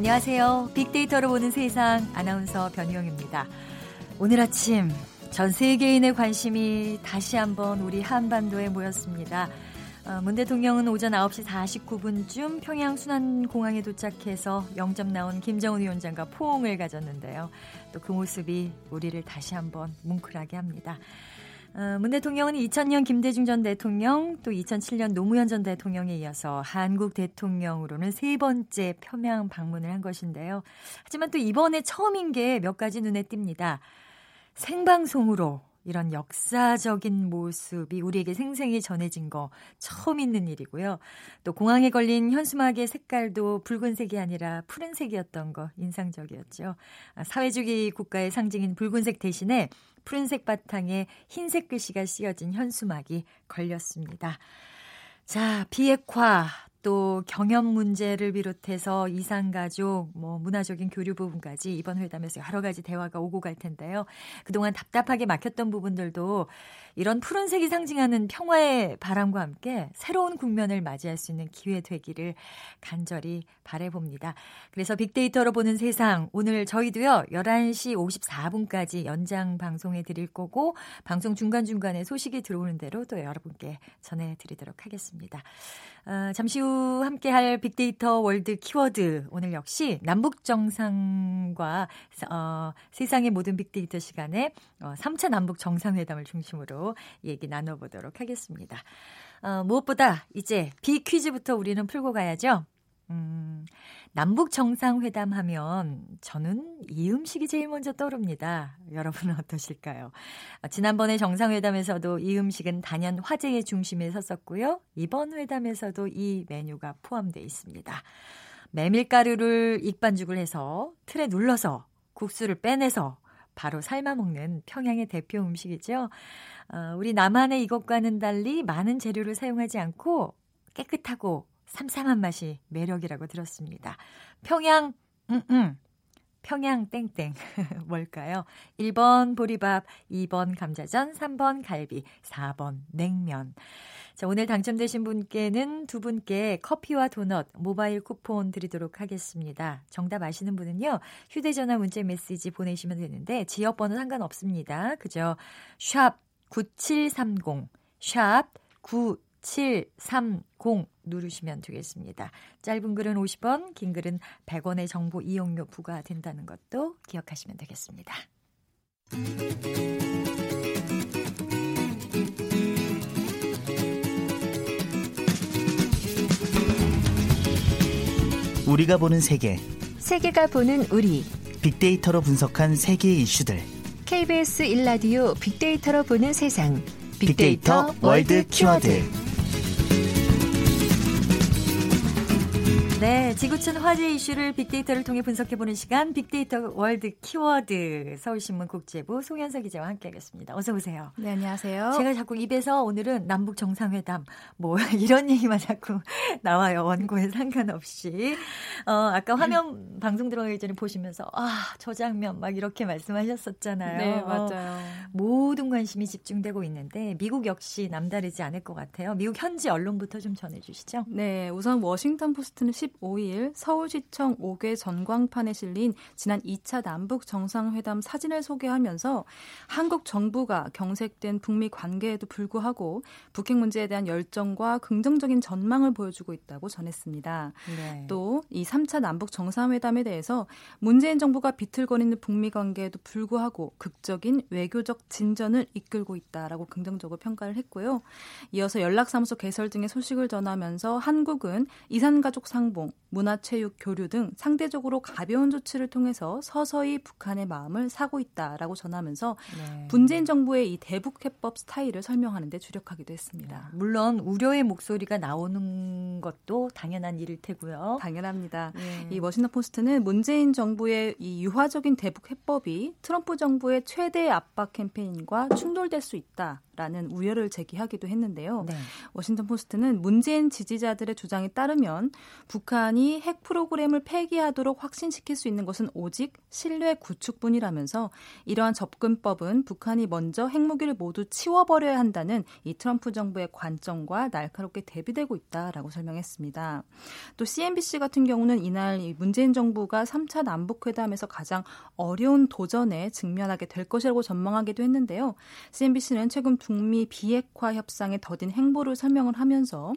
안녕하세요. 빅데이터로 보는 세상 아나운서 변희영입니다. 오늘 아침 전 세계인의 관심이 다시 한번 우리 한반도에 모였습니다. 어, 문 대통령은 오전 9시 49분쯤 평양 순환공항에 도착해서 영접 나온 김정은 위원장과 포옹을 가졌는데요. 또 그 모습이 우리를 다시 한번 뭉클하게 합니다. 어, 문 대통령은 2000년 김대중 전 대통령 또 2007년 노무현 전 대통령에 이어서 한국 대통령으로는 세 번째 평양 방문을 한 것인데요. 하지만 또 이번에 처음인 게 몇 가지 눈에 띕니다. 생방송으로 이런 역사적인 모습이 우리에게 생생히 전해진 거 처음 있는 일이고요. 또 공항에 걸린 현수막의 색깔도 붉은색이 아니라 푸른색이었던 거 인상적이었죠. 아, 사회주의 국가의 상징인 붉은색 대신에 푸른색 바탕에 흰색 글씨가 씌어진 현수막이 걸렸습니다. 자, 비핵화 또 경험 문제를 비롯해서 이산가족, 뭐 문화적인 교류 부분까지 이번 회담에서 여러 가지 대화가 오고 갈 텐데요. 그동안 답답하게 막혔던 부분들도 이런 푸른색이 상징하는 평화의 바람과 함께 새로운 국면을 맞이할 수 있는 기회 되기를 간절히 바래봅니다. 그래서 빅데이터로 보는 세상 오늘 저희도요. 11시 54분까지 연장 방송해 드릴 거고 방송 중간 중간에 소식이 들어오는 대로 또 여러분께 전해 드리도록 하겠습니다. 어, 잠시 후 함께할 빅데이터 월드 키워드 오늘 역시 남북 정상과 어, 세상의 모든 빅데이터 시간에 어, 3차 남북 정상회담을 중심으로 얘기 나눠보도록 하겠습니다. 어, 무엇보다 이제 빅 퀴즈부터 우리는 풀고 가야죠. 음, 남북 정상회담 하면 저는 이 음식이 제일 먼저 떠오릅니다. 여러분은 어떠실까요? 아, 지난번에 정상회담에서도 이 음식은 단연 화제의 중심에 섰었고요. 이번 회담에서도 이 메뉴가 포함되어 있습니다. 메밀가루를 익반죽을 해서 틀에 눌러서 국수를 빼내서 바로 삶아 먹는 평양의 대표 음식이죠. 어, 우리 남한의 이것과는 달리 많은 재료를 사용하지 않고 깨끗하고 삼삼한 맛이 매력이라고 들었습니다. 평양, 음, 음. 평양 땡땡 뭘까요? 1번 보리밥, 2번 감자전, 3번 갈비, 4번 냉면. 자, 오늘 당첨되신 분께는 두 분께 커피와 도넛 모바일 쿠폰 드리도록 하겠습니다. 정답 아시는 분은요. 휴대 전화 문자 메시지 보내시면 되는데 지역 번호 상관없습니다. 그죠? 샵 9730, 샵 9730 누르시면 되겠습니다. 짧은 글은 50원, 긴 글은 100원의 정보 이용료 부과된다는 것도 기억하시면 되겠습니다. 우리가 보는 세계 세계가 보는 우리 빅데이터로 분석한 세계 이슈들 KBS 1라디오 빅데이터로 보는 세상. 빅데이터, 빅데이터 월드 키워드 네, 지구촌 화제 이슈를 빅데이터를 통해 분석해보는 시간 빅데이터 월드 키워드 서울신문 국제부 송현서 기자와 함께하겠습니다. 어서 오세요. 네, 안녕하세요. 제가 자꾸 입에서 오늘은 남북 정상회담 뭐 이런 얘기만 자꾸 나와요. 원고에 상관없이. 어, 아까 화면 방송 들어가기 전에 보시면서 아, 저 장면 막 이렇게 말씀하셨었잖아요. 네, 맞아요. 모든 관심이 집중되고 있는데 미국 역시 남다르지 않을 것 같아요. 미국 현지 언론부터 좀 전해 주시죠. 네, 우선 워싱턴 포스트는 10 15일 서울시청 5개 전광판에 실린 지난 2차 남북 정상회담 사진을 소개하면서 한국 정부가 경색된 북미 관계에도 불구하고 북핵 문제에 대한 열정과 긍정적인 전망을 보여주고 있다고 전했습니다. 네. 또 이 3차 남북 정상회담에 대해서 문재인 정부가 비틀거리는 북미 관계에도 불구하고 극적인 외교적 진전을 이끌고 있다라고 긍정적으로 평가를 했고요. 이어서 연락사무소 개설 등의 소식을 전하면서 한국은 이산가족 상봉 개봉, 문화체육 교류 등 상대적으로 가벼운 조치를 통해서 서서히 북한의 마음을 사고 있다라고 전하면서 네. 문재인 정부의 이 대북 해법 스타일을 설명하는 데 주력하기도 했습니다. 네. 물론 우려의 목소리가 나오는 것도 당연한 일일 테고요. 당연합니다. 네. 이 워싱턴 포스트는 문재인 정부의 이 유화적인 대북 해법이 트럼프 정부의 최대 압박 캠페인과 충돌될 수 있다. 라는 우려를 제기하기도 했는데요. 네. 워싱턴 포스트는 문재인 지지자들의 주장에 따르면 북한 북한이 핵 프로그램을 폐기하도록 확신시킬 수 있는 것은 오직 신뢰 구축뿐이라면서 이러한 접근법은 북한이 먼저 핵무기를 모두 치워버려야 한다는 이 트럼프 정부의 관점과 날카롭게 대비되고 있다라고 설명했습니다. 또 CNBC 같은 경우는 이날 문재인 정부가 3차 남북회담에서 가장 어려운 도전에 직면하게 될 것이라고 전망하기도 했는데요. CNBC는 최근 북미 비핵화 협상에 더딘 행보를 설명을 하면서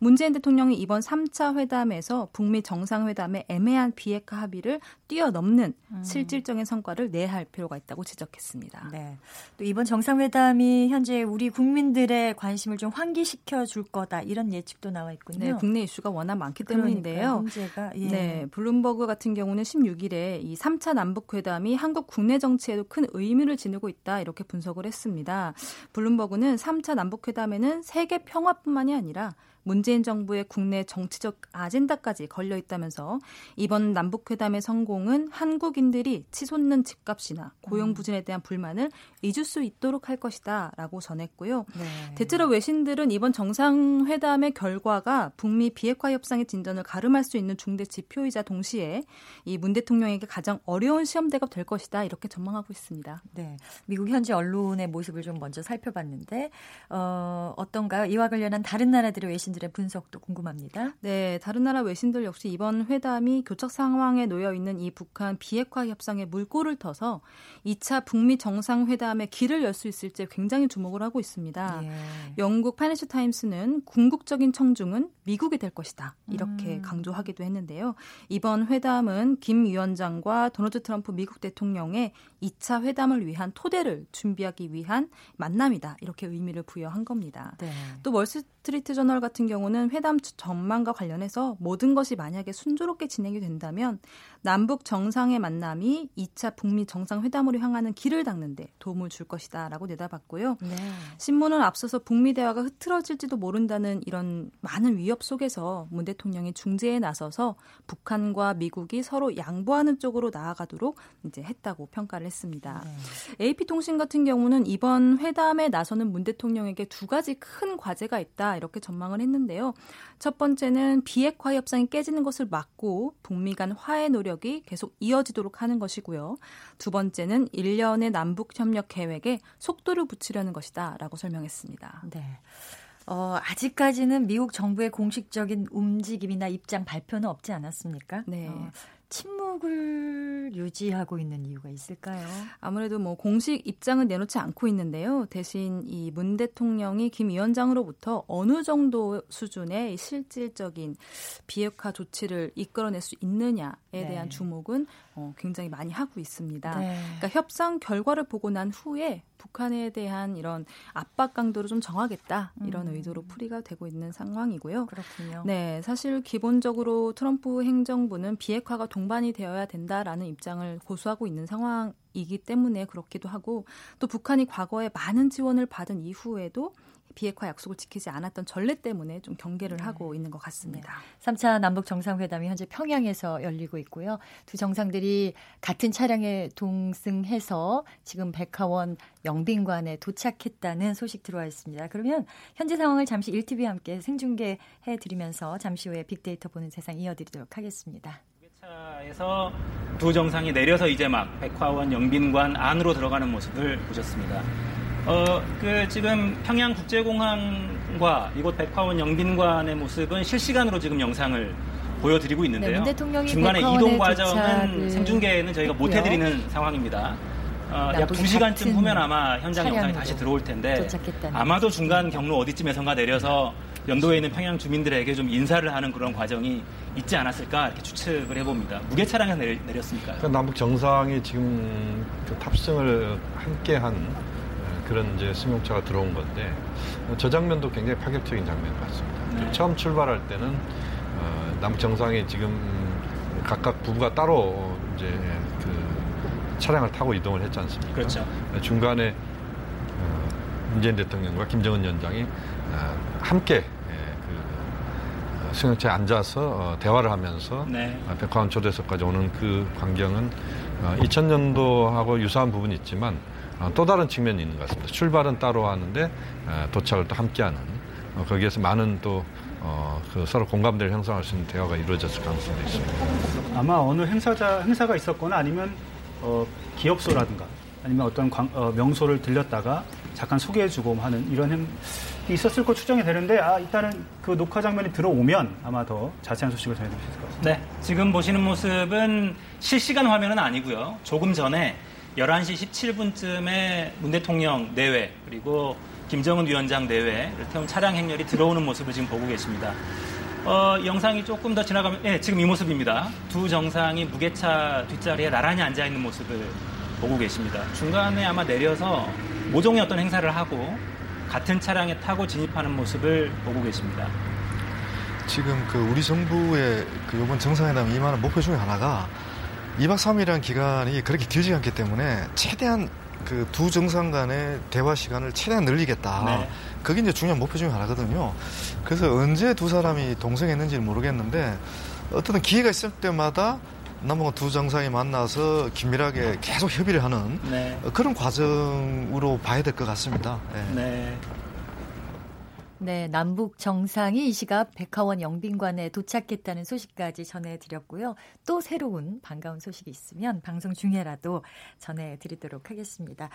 문재인 대통령이 이번 3차 회담에서 북미 정상회담의 애매한 비핵화 합의를 뛰어넘는 음. 실질적인 성과를 내야 할 필요가 있다고 지적했습니다. 네. 또 이번 정상회담이 현재 우리 국민들의 관심을 좀 환기시켜 줄 거다 이런 예측도 나와 있군요. 네, 국내 이슈가 워낙 많기 때문인데요. 문제가 예. 네, 블룸버그 같은 경우는 16일에 이 3차 남북 회담이 한국 국내 정치에도 큰 의미를 지니고 있다 이렇게 분석을 했습니다. 블룸버그는 3차 남북 회담에는 세계 평화뿐만이 아니라 문재인 정부의 국내 정치적 아젠다까지 걸려 있다면서 이번 남북회담의 성공은 한국인들이 치솟는 집값이나 고용 부진에 대한 불만을 잊을 수 있도록 할 것이다라고 전했고요. 네. 대체로 외신들은 이번 정상회담의 결과가 북미 비핵화 협상의 진전을 가름할 수 있는 중대 지표이자 동시에 이 문 대통령에게 가장 어려운 시험대가 될 것이다 이렇게 전망하고 있습니다. 네, 미국 현지 언론의 모습을 좀 먼저 살펴봤는데 어, 어떤가요? 이와 관련한 다른 나라들의 외신 외신들의 분석도 궁금합니다. 네, 다른 나라 외신들 역시 이번 회담이 교착 상황에 놓여 있는 이 북한 비핵화 협상의 물꼬를 터서 2차 북미 정상회담의 길을 열 수 있을지 굉장히 주목을 하고 있습니다. 예. 영국 파이낸셜 타임스는 궁극적인 청중은 미국이 될 것이다. 이렇게 음. 강조하기도 했는데요. 이번 회담은 김 위원장과 도널드 트럼프 미국 대통령의 2차 회담을 위한 토대를 준비하기 위한 만남이다. 이렇게 의미를 부여한 겁니다. 네. 또 월스트리트 저널 같은 경우는 회담 전망과 관련해서 모든 것이 만약에 순조롭게 진행이 된다면 남북 정상의 만남이 2차 북미 정상회담으로 향하는 길을 닦는데 도움을 줄 것이다라고 내다봤고요. 네. 신문은 앞서서 북미 대화가 흐트러질지도 모른다는 이런 많은 위협 속에서 문 대통령이 중재에 나서서 북한과 미국이 서로 양보하는 쪽으로 나아가도록 이제 했다고 평가를 했습니다. 네. AP통신 같은 경우는 이번 회담에 나서는 문 대통령에게 두 가지 큰 과제가 있다 이렇게 전망을 했는데요. 첫 번째는 비핵화 협상이 깨지는 것을 막고 북미 간 화해 노력이 계속 이어지도록 하는 것이고요. 두 번째는 1년의 남북 협력 계획에 속도를 붙이려는 것이다라고 설명했습니다. 네. 어, 아직까지는 미국 정부의 공식적인 움직임이나 입장 발표는 없지 않았습니까? 네. 어, 침묵을 유지하고 있는 이유가 있을까요? 아무래도 뭐 공식 입장은 내놓지 않고 있는데요. 대신 이 문 대통령이 김 위원장으로부터 어느 정도 수준의 실질적인 비핵화 조치를 이끌어낼 수 있느냐에 네. 대한 주목은 어, 굉장히 많이 하고 있습니다. 네. 그러니까 협상 결과를 보고 난 후에 북한에 대한 이런 압박 강도를 좀 정하겠다 이런 음. 의도로 풀이가 되고 있는 상황이고요. 그렇군요. 네, 사실 기본적으로 트럼프 행정부는 비핵화가 동반이 되어야 된다라는 입장을 고수하고 있는 상황 이기 때문에 그렇기도 하고 또 북한이 과거에 많은 지원을 받은 이후에도 비핵화 약속을 지키지 않았던 전례 때문에 좀 경계를 네. 하고 있는 것 같습니다. 네. 3차 남북 정상회담이 현재 평양에서 열리고 있고요. 두 정상들이 같은 차량에 동승해서 지금 백화원 영빈관에 도착했다는 소식 들어와 있습니다. 그러면 현재 상황을 잠시 1TV와 함께 생중계해 드리면서 잠시 후에 빅데이터 보는 세상 이어드리도록 하겠습니다. 차에서 두 정상이 내려서 이제 막 백화원 영빈관 안으로 들어가는 모습을 보셨습니다. 어, 그 지금 평양국제공항과 이곳 백화원 영빈관의 모습은 실시간으로 지금 영상을 보여드리고 있는데요. 네, 중간에 이동 과정은 생중계는 저희가 못 해드리는 상황입니다. 어, 약 2시간쯤 후면 아마 현장 영상이 다시 들어올 텐데 아마도 중간 경로 어디쯤에선가 내려서 연도에 있는 평양 주민들에게 좀 인사를 하는 그런 과정이 있지 않았을까 이렇게 추측을 해봅니다. 무게 차량에서 내렸으니까요. 그러니까 남북 정상이 지금 그 탑승을 함께한 그런 이제 승용차가 들어온 건데 저 장면도 굉장히 파격적인 장면 같습니다. 네. 처음 출발할 때는 어, 남북 정상이 지금 각각 부부가 따로 이제 그 차량을 타고 이동을 했지 않습니까? 그렇죠. 중간에 어, 문재인 대통령과 김정은 위원장이 어, 함께 예, 그 승용차에 앉아서 어, 대화를 하면서 네. 백화원 초대석까지 오는 그 광경은 2000년도하고 유사한 부분이 있지만 어, 또 다른 측면이 있는 것 같습니다. 출발은 따로 하는데 어, 도착을 또 함께하는 어, 거기에서 많은 또 어, 그 서로 공감대를 형성할 수 있는 대화가 이루어졌을 가능성도 있습니다. 아마 어느 행사자 행사가 있었거나 아니면 어, 기업소라든가 아니면 어떤 광, 어, 명소를 들렸다가 잠깐 소개해주고 하는 이런 행 있었을 거 추정이 되는데 아 일단은 그 녹화 장면이 들어오면 아마 더 자세한 소식을 전해드릴 수 있을 것 같습니다. 네, 지금 보시는 모습은 실시간 화면은 아니고요. 조금 전에 11시 17분쯤에 문 대통령 내외 그리고 김정은 위원장 내외를 태운 차량 행렬이 들어오는 모습을 지금 보고 계십니다. 어, 영상이 조금 더 지나가면, 예, 지금 이 모습입니다. 두 정상이 무게차 뒷자리에 나란히 앉아 있는 모습을 보고 계십니다. 중간에 아마 내려서 모종의 어떤 행사를 하고 같은 차량에 타고 진입하는 모습을 보고 계십니다. 지금 그 우리 정부의 그 이번 정상회담 임하는 목표 중에 하나가 2박 3일이라는 기간이 그렇게 길지 않기 때문에 최대한 그 두 정상 간의 대화 시간을 최대한 늘리겠다. 네. 그게 이제 중요한 목표 중에 하나거든요. 그래서 언제 두 사람이 동성했는지는 모르겠는데 어떤 기회가 있을 때마다 남북한 두 정상이 만나서 긴밀하게 계속 협의를 하는 네. 그런 과정으로 봐야 될 것 같습니다. 네. 네. 네, 남북 정상이 이 시각 백화원 영빈관에 도착했다는 소식까지 전해드렸고요. 또 새로운 반가운 소식이 있으면 방송 중에라도 전해드리도록 하겠습니다.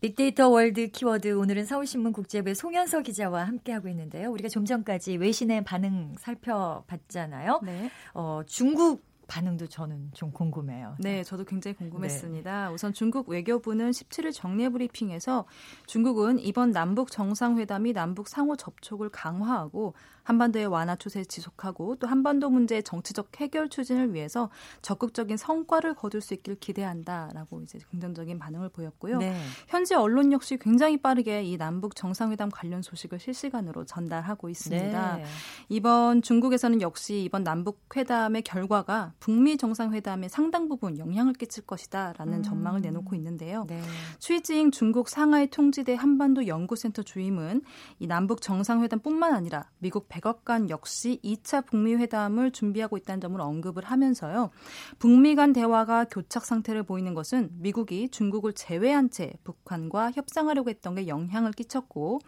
빅데이터 월드 키워드 오늘은 서울신문 국제부의 송현서 기자와 함께하고 있는데요. 우리가 좀 전까지 외신의 반응 살펴봤잖아요. 네. 어, 중국 반응도 저는 좀 궁금해요. 네, 저도 굉장히 궁금했습니다. 네. 우선 중국 외교부는 17일 정례 브리핑에서 중국은 이번 남북 정상회담이 남북 상호 접촉을 강화하고 한반도의 완화 추세 지속하고 또 한반도 문제의 정치적 해결 추진을 위해서 적극적인 성과를 거둘 수 있길 기대한다라고 이제 긍정적인 반응을 보였고요. 네. 현지 언론 역시 굉장히 빠르게 이 남북 정상회담 관련 소식을 실시간으로 전달하고 있습니다. 네. 이번 중국에서는 역시 이번 남북 회담의 결과가 북미 정상회담에 상당 부분 영향을 끼칠 것이다라는 음. 전망을 내놓고 있는데요. 네. 취징 중국 상하이 통지대 한반도 연구센터 주임은 이 남북 정상회담뿐만 아니라 미국 백악관 역시 2차 북미 회담을 준비하고 있다는 점을 언급을 하면서요. 북미 간 대화가 교착 상태를 보이는 것은 미국이 중국을 제외한 채 북한과 협상하려고 했던 게 영향을 끼쳤고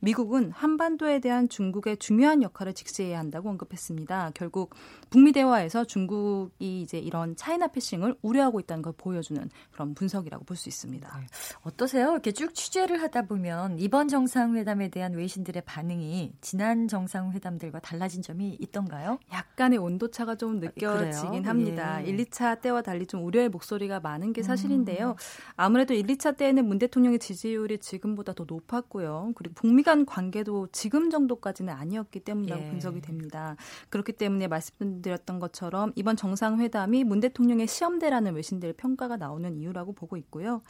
미국은 한반도에 대한 중국의 중요한 역할을 직시해야 한다고 언급했습니다. 결국 북미 대화에서 중국이 이제 이런 차이나 패싱을 우려하고 있다는 걸 보여주는 그런 분석이라고 볼 수 있습니다. 네. 어떠세요? 이렇게 쭉 취재를 하다 보면 이번 정상회담에 대한 외신들의 반응이 지난 정상회담들과 달라진 점이 있던가요? 약간의 온도차가 좀 아, 느껴지긴 아, 합니다. 예. 1, 2차 때와 달리 좀 우려의 목소리가 많은 게 사실인데요. 음. 아무래도 1, 2차 때에는 문 대통령의 지지율이 지금보다 더 높았고요. 그리고 북미 간 관계도 지금 정도까지는 아니었기 때문이라고 예. 분석이 됩니다. 그렇기 때문에 말씀드렸던 것처럼 이번 정상회담이 문 대통령의 시험대라는 외신들 평가가 나오는 이유라고 보고 있고요.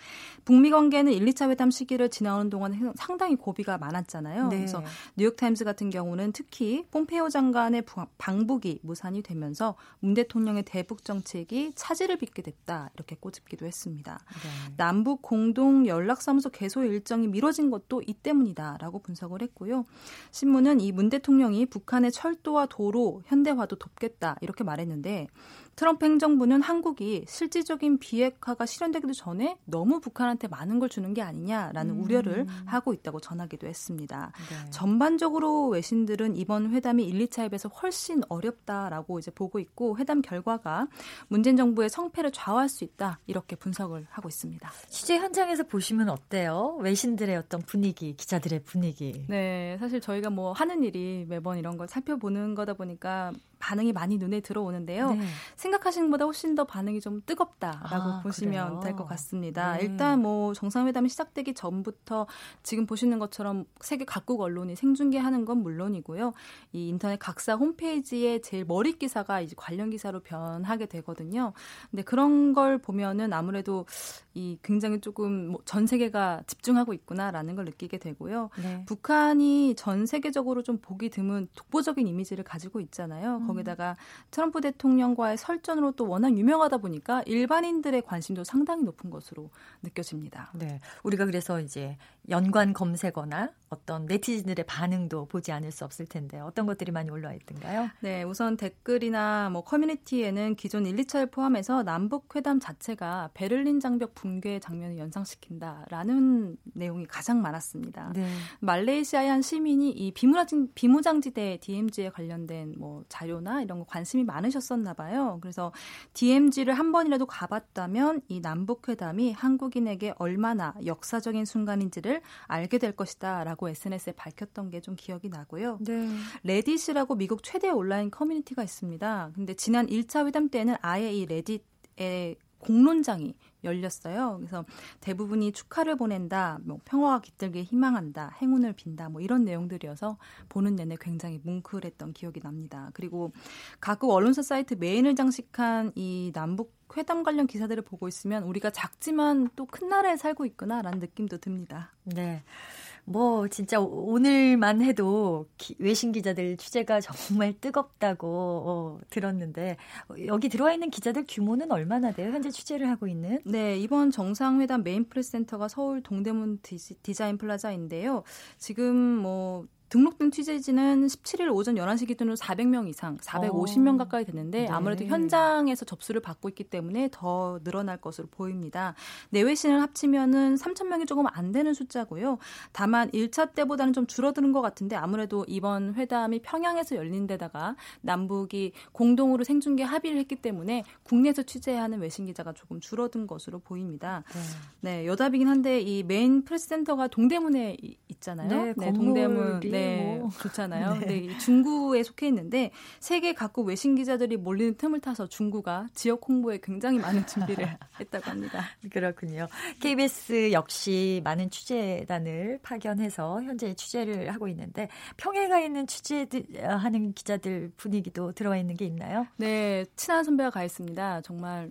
북미 관계는 1, 2차 회담 시기를 지나오는 동안 상당히 고비가 많았잖아요. 네. 그래서 뉴욕타임스 같은 경우는 특히 폼페이오 장관의 방북이 무산이 되면서 문 대통령의 대북 정책이 차질을 빚게 됐다 이렇게 꼬집기도 했습니다. 네. 남북 공동 연락사무소 개소 일정이 미뤄진 것도 이 때문이다라고 분석을 했고요. 신문은 이 문 대통령이 북한의 철도와 도로 현대화도 돕겠다 이렇게 말했는데 트럼프 행정부는 한국이 실질적인 비핵화가 실현되기도 전에 너무 북한한테 많은 걸 주는 게 아니냐라는 음. 우려를 하고 있다고 전하기도 했습니다. 네. 전반적으로 외신들은 이번 회담이 1, 2차에 비해서 훨씬 어렵다라고 이제 보고 있고 회담 결과가 문재인 정부의 성패를 좌우할 수 있다 이렇게 분석을 하고 있습니다. 취재 현장에서 보시면 어때요? 외신들의 어떤 분위기, 기자들의 분위기. 네, 사실 저희가 뭐 하는 일이 매번 이런 걸 살펴보는 거다 보니까 반응이 많이 눈에 들어오는데요. 네. 생각하시는 것보다 훨씬 더 반응이 좀 뜨겁다라고 아, 보시면 될 것 같습니다. 네. 일단 뭐 정상회담이 시작되기 전부터 지금 보시는 것처럼 세계 각국 언론이 생중계하는 건 물론이고요. 이 인터넷 각사 홈페이지에 제일 머리 기사가 이제 관련 기사로 변하게 되거든요. 근데 그런 걸 보면은 아무래도 이 굉장히 조금 뭐 전 세계가 집중하고 있구나라는 걸 느끼게 되고요. 네. 북한이 전 세계적으로 좀 보기 드문 독보적인 이미지를 가지고 있잖아요. 음. 거기다가 트럼프 대통령과의 설전으로 또 워낙 유명하다 보니까 일반인들의 관심도 상당히 높은 것으로 느껴집니다. 네. 우리가 그래서 이제 연관 검색어나 어떤 네티즌들의 반응도 보지 않을 수 없을 텐데 어떤 것들이 많이 올라와 있던가요? 네, 우선 댓글이나 뭐 커뮤니티에는 기존 1, 2차를 포함해서 남북 회담 자체가 베를린 장벽 붕괴 장면을 연상시킨다라는 내용이 가장 많았습니다. 네. 말레이시아의 한 시민이 이 비무장, 비무장지대 DMZ에 관련된 뭐 자료나 이런 거 관심이 많으셨었나 봐요. 그래서 DMZ를 한 번이라도 가봤다면 이 남북 회담이 한국인에게 얼마나 역사적인 순간인지를 알게 될 것이다라고 SNS에 밝혔던 게 좀 기억이 나고요. 네. 레딧이라고 미국 최대 온라인 커뮤니티가 있습니다. 근데 지난 1차 회담 때는 아예 이 레딧의 공론장이 열렸어요. 그래서 대부분이 축하를 보낸다, 뭐 평화가 깃들게 희망한다, 행운을 빈다, 뭐 이런 내용들이어서 보는 내내 굉장히 뭉클했던 기억이 납니다. 그리고 각국 언론사 사이트 메인을 장식한 이 남북 회담 관련 기사들을 보고 있으면 우리가 작지만 또 큰 나라에 살고 있구나라는 느낌도 듭니다. 네. 뭐 진짜 오늘만 해도 기, 외신 기자들 취재가 정말 뜨겁다고 어, 들었는데 여기 들어와 있는 기자들 규모는 얼마나 돼요? 현재 취재를 하고 있는? 네, 이번 정상회담 메인 프레스 센터가 서울 동대문 디자인 플라자인데요. 지금 뭐 등록된 취재진은 17일 오전 11시 기준으로 400명 이상, 450명 어. 가까이 됐는데 네. 아무래도 현장에서 접수를 받고 있기 때문에 더 늘어날 것으로 보입니다. 내외신을 합치면은 3,000명이 조금 안 되는 숫자고요. 다만 1차 때보다는 좀 줄어드는 것 같은데 아무래도 이번 회담이 평양에서 열린 데다가 남북이 공동으로 생중계 합의를 했기 때문에 국내에서 취재하는 외신 기자가 조금 줄어든 것으로 보입니다. 네, 네 여담이긴 한데 이 메인 프레스센터가 동대문에 있잖아요. 네, 네 동대문. 네, 네, 뭐. 좋잖아요. 네. 근데 중구에 속해 있는데 세계 각국 외신 기자들이 몰리는 틈을 타서 중구가 지역 홍보에 굉장히 많은 준비를 했다고 합니다. 그렇군요. KBS 역시 많은 취재단을 파견해서 현재 취재를 하고 있는데 평양에 있는 취재하는 기자들 분위기도 들어와 있는 게 있나요? 네, 친한 선배가 가 있습니다. 정말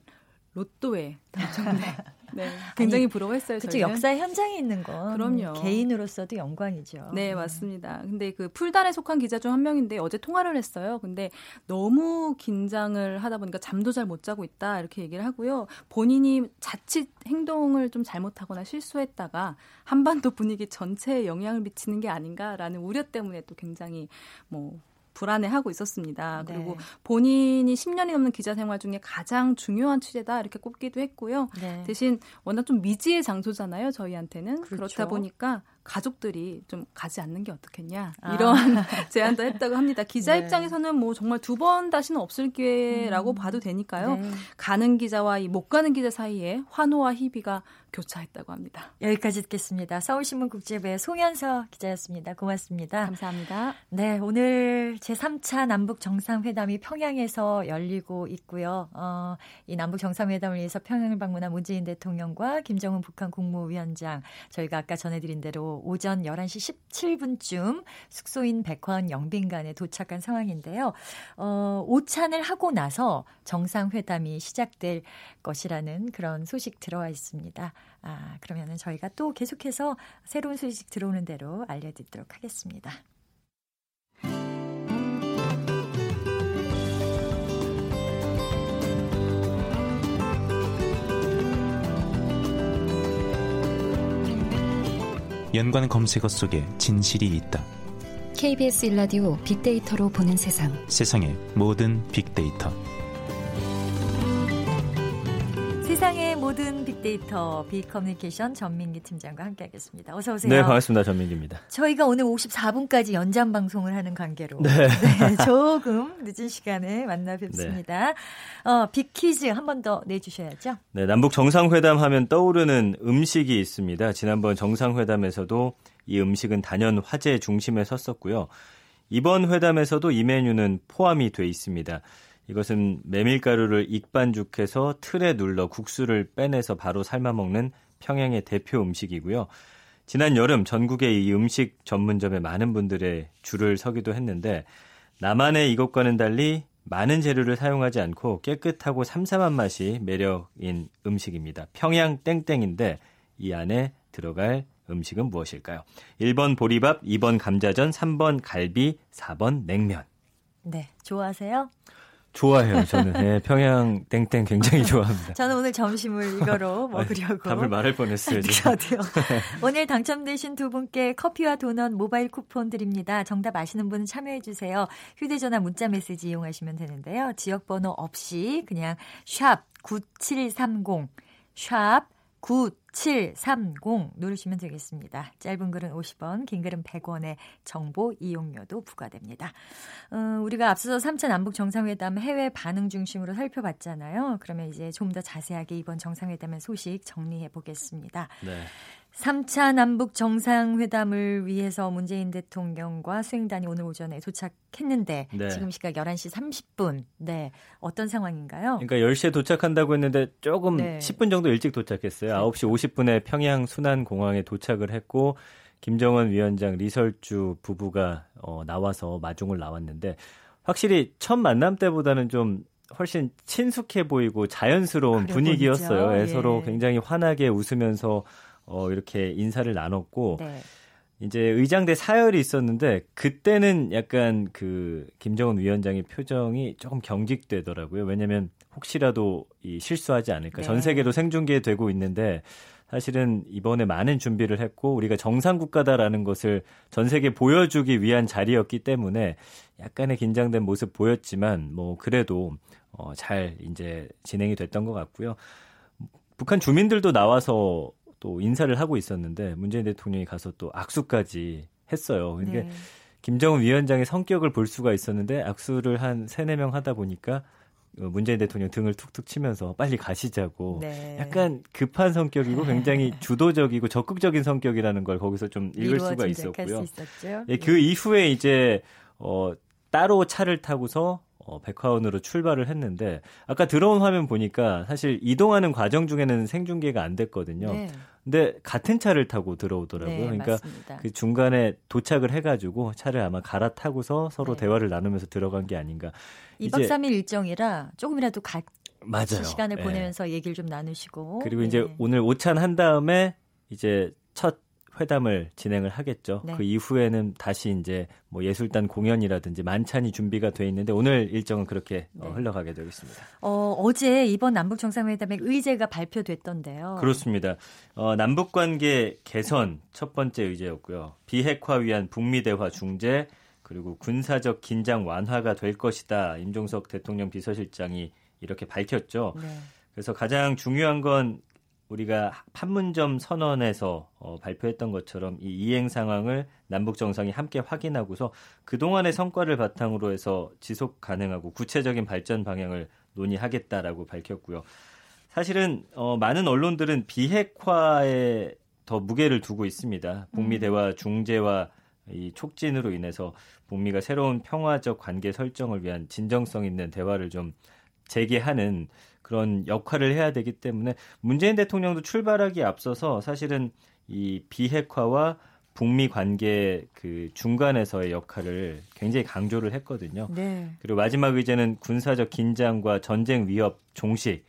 로또에 당첨된 네, 굉장히 아니, 부러워했어요. 그렇죠. 역사 현장에 있는 건 그럼요. 개인으로서도 영광이죠. 네, 맞습니다. 근데 그 풀단에 속한 기자 중 한 명인데 어제 통화를 했어요. 근데 너무 긴장을 하다 보니까 잠도 잘 못 자고 있다 이렇게 얘기를 하고요. 본인이 자칫 행동을 좀 잘못하거나 실수했다가 한반도 분위기 전체에 영향을 미치는 게 아닌가라는 우려 때문에 또 굉장히 뭐 불안해하고 있었습니다. 네. 그리고 본인이 10년이 넘는 기자 생활 중에 가장 중요한 취재다 이렇게 꼽기도 했고요. 네. 대신 워낙 좀 미지의 장소잖아요. 저희한테는 그렇죠. 그렇다 보니까 가족들이 좀 가지 않는 게 어떻겠냐 아. 이런 아. 제안도 했다고 합니다. 기자 네. 입장에서는 뭐 정말 두 번 다시는 없을 기회라고 음. 봐도 되니까요. 네. 가는 기자와 이 못 가는 기자 사이에 환호와 희비가 교차했다고 합니다. 여기까지 듣겠습니다. 서울신문 국제부의 송현서 기자였습니다. 고맙습니다. 감사합니다. 네, 오늘 제3차 남북 정상회담이 평양에서 열리고 있고요. 어, 이 남북 정상회담을 위해서 평양을 방문한 문재인 대통령과 김정은 북한 국무위원장 저희가 아까 전해드린 대로 오전 11시 17분쯤 숙소인 백화원 영빈관에 도착한 상황인데요. 어, 오찬을 하고 나서 정상회담이 시작될 것이라는 그런 소식 들어와 있습니다. 아, 그러면은 저희가 또 계속해서 새로운 소식 들어오는 대로 알려드리도록 하겠습니다. 연관 검색어 속에 진실이 있다. KBS 일라디오 빅데이터로 보는 세상. 세상의 모든 빅데이터. 세상의 모든 빅데이터 빅커뮤니케이션 전민기 팀장과 함께하겠습니다. 어서 오세요. 네, 반갑습니다. 전민기입니다. 저희가 오늘 54분까지 연장 방송을 하는 관계로 네. 네 조금 늦은 시간에 만나 뵙습니다. 네. 어, 빅퀴즈 한 번 더 내주셔야죠. 네, 남북 정상회담 하면 떠오르는 음식이 있습니다. 지난번 정상회담에서도 이 음식은 단연 화제 중심에 섰었고요. 이번 회담에서도 이 메뉴는 포함이 돼 있습니다. 이것은 메밀가루를 익반죽해서 틀에 눌러 국수를 빼내서 바로 삶아 먹는 평양의 대표 음식이고요. 지난 여름 전국의 이 음식 전문점에 많은 분들의 줄을 서기도 했는데 나만의 이것과는 달리 많은 재료를 사용하지 않고 깨끗하고 삼삼한 맛이 매력인 음식입니다. 평양 땡땡인데 이 안에 들어갈 음식은 무엇일까요? 1번 보리밥, 2번 감자전, 3번 갈비, 4번 냉면. 네, 좋아하세요? 좋아해요. 저는 네, 평양 땡땡 굉장히 좋아합니다. 저는 오늘 점심을 이거로 먹으려고 답을 말할 뻔했어요. 저도요. 오늘 당첨되신 두 분께 커피와 도넛 모바일 쿠폰 드립니다. 정답 아시는 분은 참여해 주세요. 휴대전화 문자 메시지 이용하시면 되는데요. 지역 번호 없이 그냥 샵 9730, 샵 9730 누르시면 되겠습니다. 짧은 글은 50원, 긴 글은 100원의 정보 이용료도 부과됩니다. 어, 우리가 앞서서 3차 남북 정상회담 해외 반응 중심으로 살펴봤잖아요. 그러면 이제 좀 더 자세하게 이번 정상회담의 소식 정리해 보겠습니다. 네. 3차 남북 정상회담을 위해서 문재인 대통령과 수행단이 오늘 오전에 도착했는데 네. 지금 시각 11시 30분. 네. 어떤 상황인가요? 그러니까 10시에 도착한다고 했는데 조금 네. 10분 정도 일찍 도착했어요. 9시 50분에 평양 순안공항에 도착을 했고 김정은 위원장 리설주 부부가 어, 나와서 마중을 나왔는데 확실히 첫 만남 때보다는 좀 훨씬 친숙해 보이고 자연스러운 분위기였어요. 예. 서로 굉장히 환하게 웃으면서 어, 이렇게 인사를 나눴고 네. 이제 의장대 사열이 있었는데 그때는 약간 그 김정은 위원장의 표정이 조금 경직되더라고요. 왜냐하면 혹시라도 이 실수하지 않을까. 네. 전 세계로 생중계 되고 있는데 사실은 이번에 많은 준비를 했고 우리가 정상 국가다라는 것을 전 세계 보여주기 위한 자리였기 때문에 약간의 긴장된 모습 보였지만 뭐 그래도 어, 잘 이제 진행이 됐던 것 같고요. 북한 주민들도 나와서 또 인사를 하고 있었는데 문재인 대통령이 가서 또 악수까지 했어요. 그러니까 네. 김정은 위원장의 성격을 볼 수가 있었는데 악수를 한 세네 명 하다 보니까 어, 문재인 대통령 등을 툭툭 치면서 빨리 가시자고 네. 약간 급한 성격이고 굉장히 주도적이고 적극적인 성격이라는 걸 거기서 좀 읽을 수가 있었고요. 예, 그 네. 이후에 이제 어 따로 차를 타고서 어, 백화원으로 출발을 했는데 아까 들어온 화면 보니까 사실 이동하는 과정 중에는 생중계가 안 됐거든요. 네. 근데 같은 차를 타고 들어오더라고요. 네, 그러니까 맞습니다. 그 중간에 도착을 해가지고 차를 아마 갈아타고서 서로 네. 대화를 나누면서 들어간 게 아닌가. 2박 3일 일정이라 조금이라도 같이 맞아요. 시간을 네. 보내면서 얘기를 좀 나누시고 그리고 이제 네. 오늘 오찬 한 다음에 이제 첫 회담을 진행을 하겠죠. 네. 그 이후에는 다시 이제 뭐 예술단 공연이라든지 만찬이 준비가 돼 있는데 오늘 일정은 그렇게 어, 네. 어, 흘러가게 되겠습니다. 어, 어제 이번 남북 정상회담의 의제가 발표됐던데요. 그렇습니다. 어, 남북 관계 개선 첫 번째 의제였고요. 비핵화 위한 북미 대화 중재 그리고 군사적 긴장 완화가 될 것이다. 임종석 대통령 비서실장이 이렇게 밝혔죠. 네. 그래서 가장 중요한 건 우리가 판문점 선언에서 어, 발표했던 것처럼 이 이행 상황을 남북 정상이 함께 확인하고서 그동안의 성과를 바탕으로 해서 지속 가능하고 구체적인 발전 방향을 논의하겠다라고 밝혔고요. 사실은 어, 많은 언론들은 비핵화에 더 무게를 두고 있습니다. 북미 음. 대화 중재와 이 촉진으로 인해서 북미가 새로운 평화적 관계 설정을 위한 진정성 있는 대화를 좀 재개하는 그런 역할을 해야 되기 때문에 문재인 대통령도 출발하기 앞서서 사실은 이 비핵화와 북미 관계 그 중간에서의 역할을 굉장히 강조를 했거든요. 네. 그리고 마지막 의제는 군사적 긴장과 전쟁 위협 종식.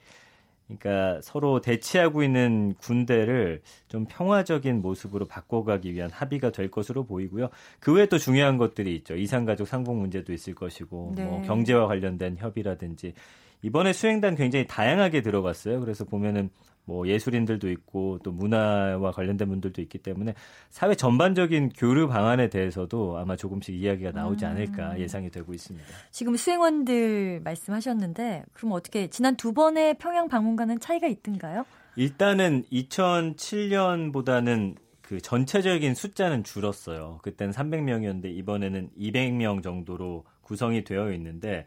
그러니까 서로 대치하고 있는 군대를 좀 평화적인 모습으로 바꿔가기 위한 합의가 될 것으로 보이고요. 그 외에 또 중요한 것들이 있죠. 이산가족 상봉 문제도 있을 것이고, 네. 뭐 경제와 관련된 협의라든지 이번에 수행단 굉장히 다양하게 들어갔어요. 그래서 보면은 뭐 예술인들도 있고 또 문화와 관련된 분들도 있기 때문에 사회 전반적인 교류 방안에 대해서도 아마 조금씩 이야기가 나오지 음. 않을까 예상이 되고 있습니다. 지금 수행원들 말씀하셨는데 그럼 어떻게 지난 두 번의 평양 방문과는 차이가 있던가요? 일단은 2007년보다는 그 전체적인 숫자는 줄었어요. 그때는 300명이었는데 이번에는 200명 정도로 구성이 되어 있는데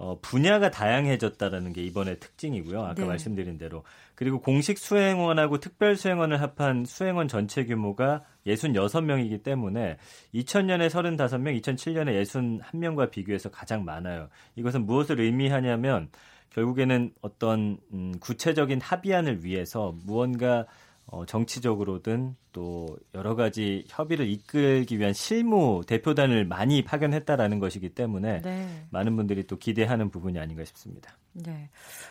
어, 분야가 다양해졌다라는 게 이번의 특징이고요. 아까 네. 말씀드린 대로. 그리고 공식 수행원하고 특별 수행원을 합한 수행원 전체 규모가 66명이기 때문에 2000년에 35명, 2007년에 61명과 비교해서 가장 많아요. 이것은 무엇을 의미하냐면 결국에는 어떤 음, 구체적인 합의안을 위해서 무언가 어, 정치적으로든 또 여러 가지 협의를 이끌기 위한 실무 대표단을 많이 파견했다라는 것이기 때문에 네. 많은 분들이 또 기대하는 부분이 아닌가 싶습니다. 네.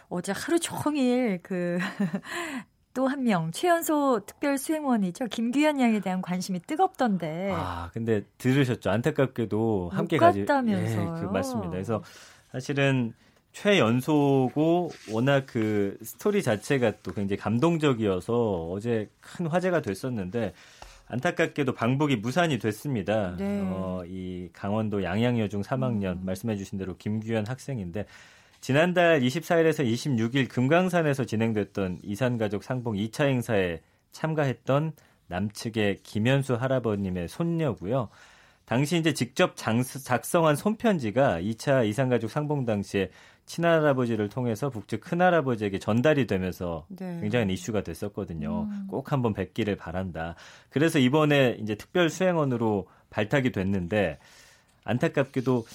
어제 하루 종일 그 또 한 명 최연소 특별 수행원이죠 김규현 양에 대한 관심이 뜨겁던데. 아 근데 들으셨죠? 안타깝게도 함께 가지. 예, 그 맞습니다. 그래서 사실은 최연소고 워낙 그 스토리 자체가 또 굉장히 감동적이어서 어제 큰 화제가 됐었는데 안타깝게도 방북이 무산이 됐습니다. 네. 어, 이 강원도 양양여중 3학년 음. 말씀해주신 대로 김규현 학생인데 지난달 24일에서 26일 금강산에서 진행됐던 이산가족 상봉 2차 행사에 참가했던 남측의 김현수 할아버님의 손녀고요. 당시 이제 직접 작성한 손편지가 2차 이산가족 상봉 당시에 친할아버지를 통해서 북측 큰할아버지에게 전달이 되면서 네. 굉장히 이슈가 됐었거든요. 음. 꼭 한번 뵙기를 바란다. 그래서 이번에 이제 특별 수행원으로 발탁이 됐는데 안타깝게도